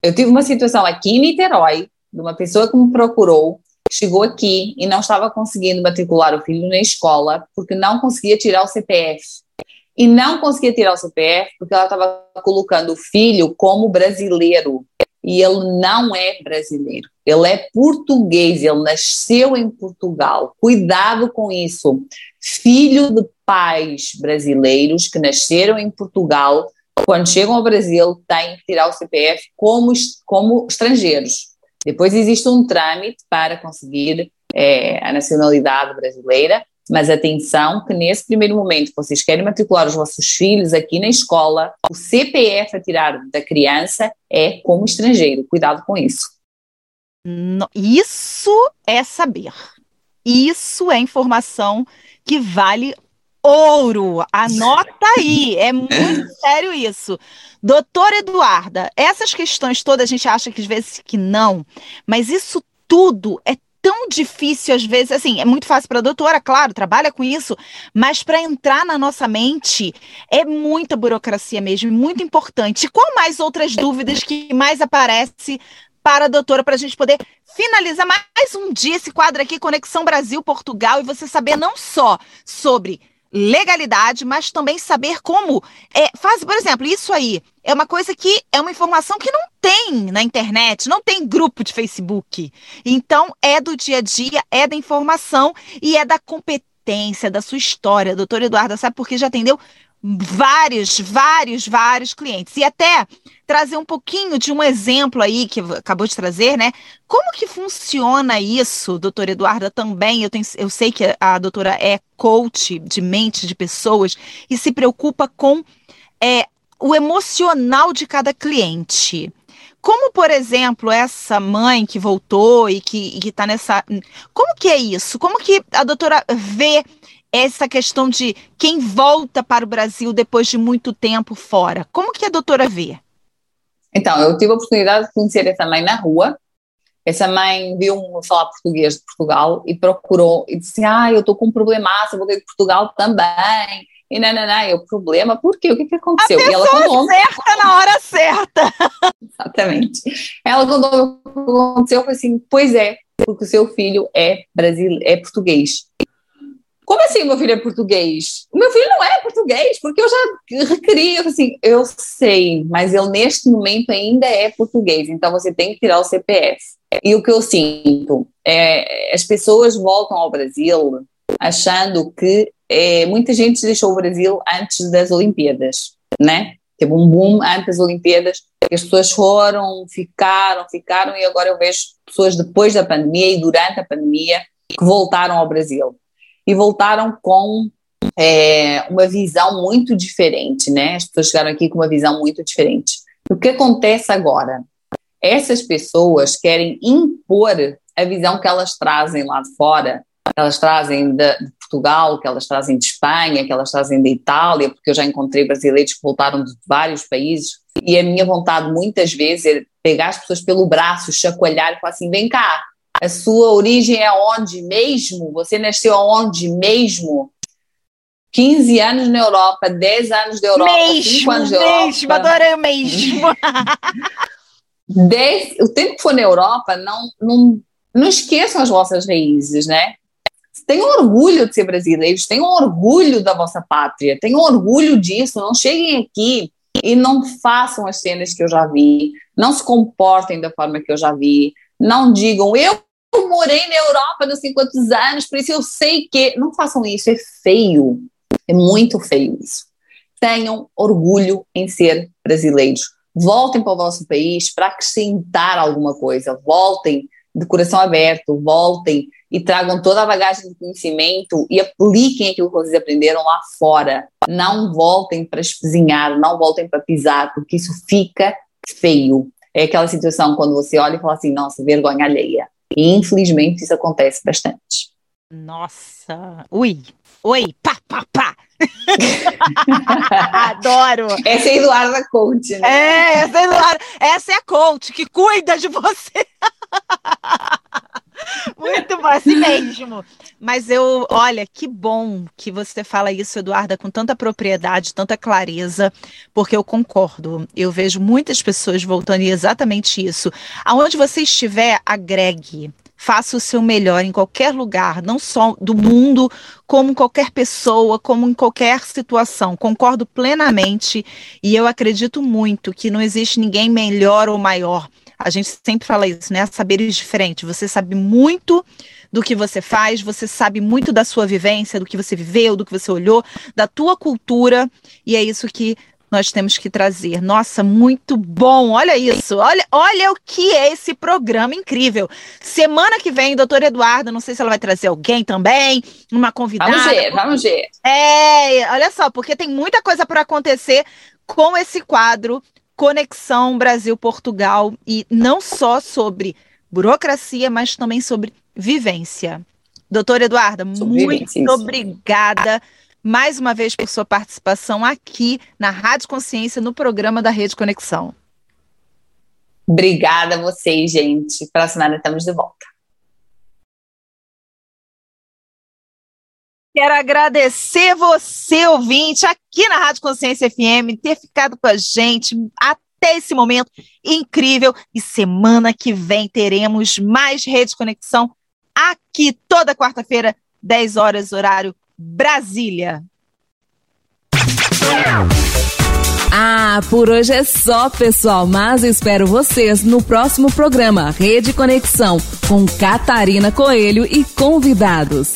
Eu tive uma situação aqui em Niterói, de uma pessoa que me procurou, chegou aqui e não estava conseguindo matricular o filho na escola porque não conseguia tirar o CPF. E não conseguia tirar o CPF porque ela estava colocando o filho como brasileiro e ele não é brasileiro, ele é português, ele nasceu em Portugal. Cuidado com isso. Filho de pais brasileiros que nasceram em Portugal, quando chegam ao Brasil, têm que tirar o CPF como, como estrangeiros. Depois existe um trâmite para conseguir é, a nacionalidade brasileira, mas atenção que nesse primeiro momento vocês querem matricular os vossos filhos aqui na escola, o CPF a tirar da criança é como estrangeiro. Cuidado com isso. Isso é saber. Isso é informação que vale ouro. Anota aí, é muito sério isso. Doutora Eduarda, essas questões todas a gente acha que às vezes que não, mas isso tudo é tão difícil às vezes, assim, é muito fácil para a doutora, claro, trabalha com isso, mas para entrar na nossa mente é muita burocracia mesmo, muito importante. E qual mais outras dúvidas que mais aparece para a doutora para a gente poder finalizar mais um dia esse quadro aqui, Conexão Brasil-Portugal, e você saber não só sobre legalidade, mas também saber como é, faz, por exemplo, isso aí é uma coisa que é uma informação que não tem na internet, não tem grupo de Facebook. Então é do dia a dia, é da informação e é da competência, da sua história. Doutora Eduarda, sabe por que já atendeu vários, vários, vários clientes. E até trazer um pouquinho de um exemplo aí que acabou de trazer, né? Como que funciona isso, doutora Eduarda, também? Eu, tenho, eu sei que a doutora é coach de mente de pessoas e se preocupa com é, o emocional de cada cliente. Como, por exemplo, essa mãe que voltou e que está nessa. Como que é isso? Como que a doutora vê essa questão de quem volta para o Brasil depois de muito tempo fora. Como que a doutora vê? Então, eu tive a oportunidade de conhecer essa mãe na rua. Essa mãe viu-me falar português de Portugal e procurou e disse: Ah, eu estou com um problema, vou ter de Portugal também. E não, não, não, eu problema, por quê? O que, que aconteceu? A e ela contou certa na hora certa. Exatamente. Ela contou o que aconteceu, eu falei assim, pois é, porque o seu filho é, Brasil, é português. Como assim meu filho é português? O meu filho não é português, porque eu já requeri, assim, eu sei, mas ele neste momento ainda é português, então você tem que tirar o CPF. E o que eu sinto é, as pessoas voltam ao Brasil achando que é, muita gente deixou o Brasil antes das Olimpíadas, né? Teve um boom antes das Olimpíadas, que as pessoas foram, ficaram, ficaram, e agora eu vejo pessoas depois da pandemia e durante a pandemia que voltaram ao Brasil. E voltaram com é, uma visão muito diferente, né? As pessoas chegaram aqui com uma visão muito diferente. O que acontece agora? Essas pessoas querem impor a visão que elas trazem lá de fora, que elas trazem de, de Portugal, que elas trazem de Espanha, que elas trazem da Itália, porque eu já encontrei brasileiros que voltaram de vários países, e a minha vontade muitas vezes é pegar as pessoas pelo braço, chacoalhar e falar assim: vem cá, a sua origem é onde mesmo? Você nasceu aonde mesmo? 15 anos na Europa, 10 anos da Europa, mesmo, 5 anos da mesmo, Europa. adorei o mesmo. 10, o tempo que for na Europa, não, não, não esqueçam as vossas raízes, né? Tenham orgulho de ser brasileiros, tenham orgulho da vossa pátria, tenham orgulho disso. Não cheguem aqui e não façam as cenas que eu já vi, não se comportem da forma que eu já vi, não digam eu morei na Europa não sei quantos anos, por isso eu sei que. Não façam isso, é feio, é muito feio isso. Tenham orgulho em ser brasileiros. Voltem para o vosso país para acrescentar alguma coisa, voltem de coração aberto, voltem e tragam toda a bagagem de conhecimento e apliquem aquilo que vocês aprenderam lá fora. Não voltem para espezinhar, não voltem para pisar, porque isso fica feio. É aquela situação quando você olha e fala assim, nossa, vergonha alheia. E infelizmente isso acontece bastante. Nossa, ui, oi, pá, pá, pá. Adoro. Essa é a Eduarda Coach, né? É, essa é, a Eduarda, essa é a coach que cuida de você. Muito bom, assim mesmo. Mas eu, olha, que bom que você fala isso, Eduarda, com tanta propriedade, tanta clareza, porque eu concordo. Eu vejo muitas pessoas voltando e exatamente isso. Aonde você estiver, agregue. Faça o seu melhor em qualquer lugar, não só do mundo, como qualquer pessoa, como em qualquer situação. Concordo plenamente e eu acredito muito que não existe ninguém melhor ou maior. A gente sempre fala isso, né? Saberes diferentes. Você sabe muito do que você faz, você sabe muito da sua vivência, do que você viveu, do que você olhou, da tua cultura, e é isso que nós temos que trazer. Nossa, muito bom. Olha isso. Olha, olha o que é esse programa incrível. Semana que vem, doutora Eduarda, não sei se ela vai trazer alguém também, uma convidada. Vamos ver, vamos ver. É, olha só, porque tem muita coisa para acontecer com esse quadro Conexão Brasil-Portugal e não só sobre burocracia, mas também sobre vivência. Doutora Eduarda, Sobre muito isso. obrigada mais uma vez por sua participação aqui na Rádio Consciência, no programa da Rede Conexão. Obrigada a vocês, gente. Próxima semana estamos de volta. Quero agradecer você, ouvinte, aqui na Rádio Consciência FM, ter ficado com a gente até esse momento incrível. E semana que vem teremos mais Rede Conexão aqui toda quarta-feira, 10 horas, horário Brasília. Ah, por hoje é só, pessoal, mas espero vocês no próximo programa Rede Conexão com Catarina Coelho e convidados.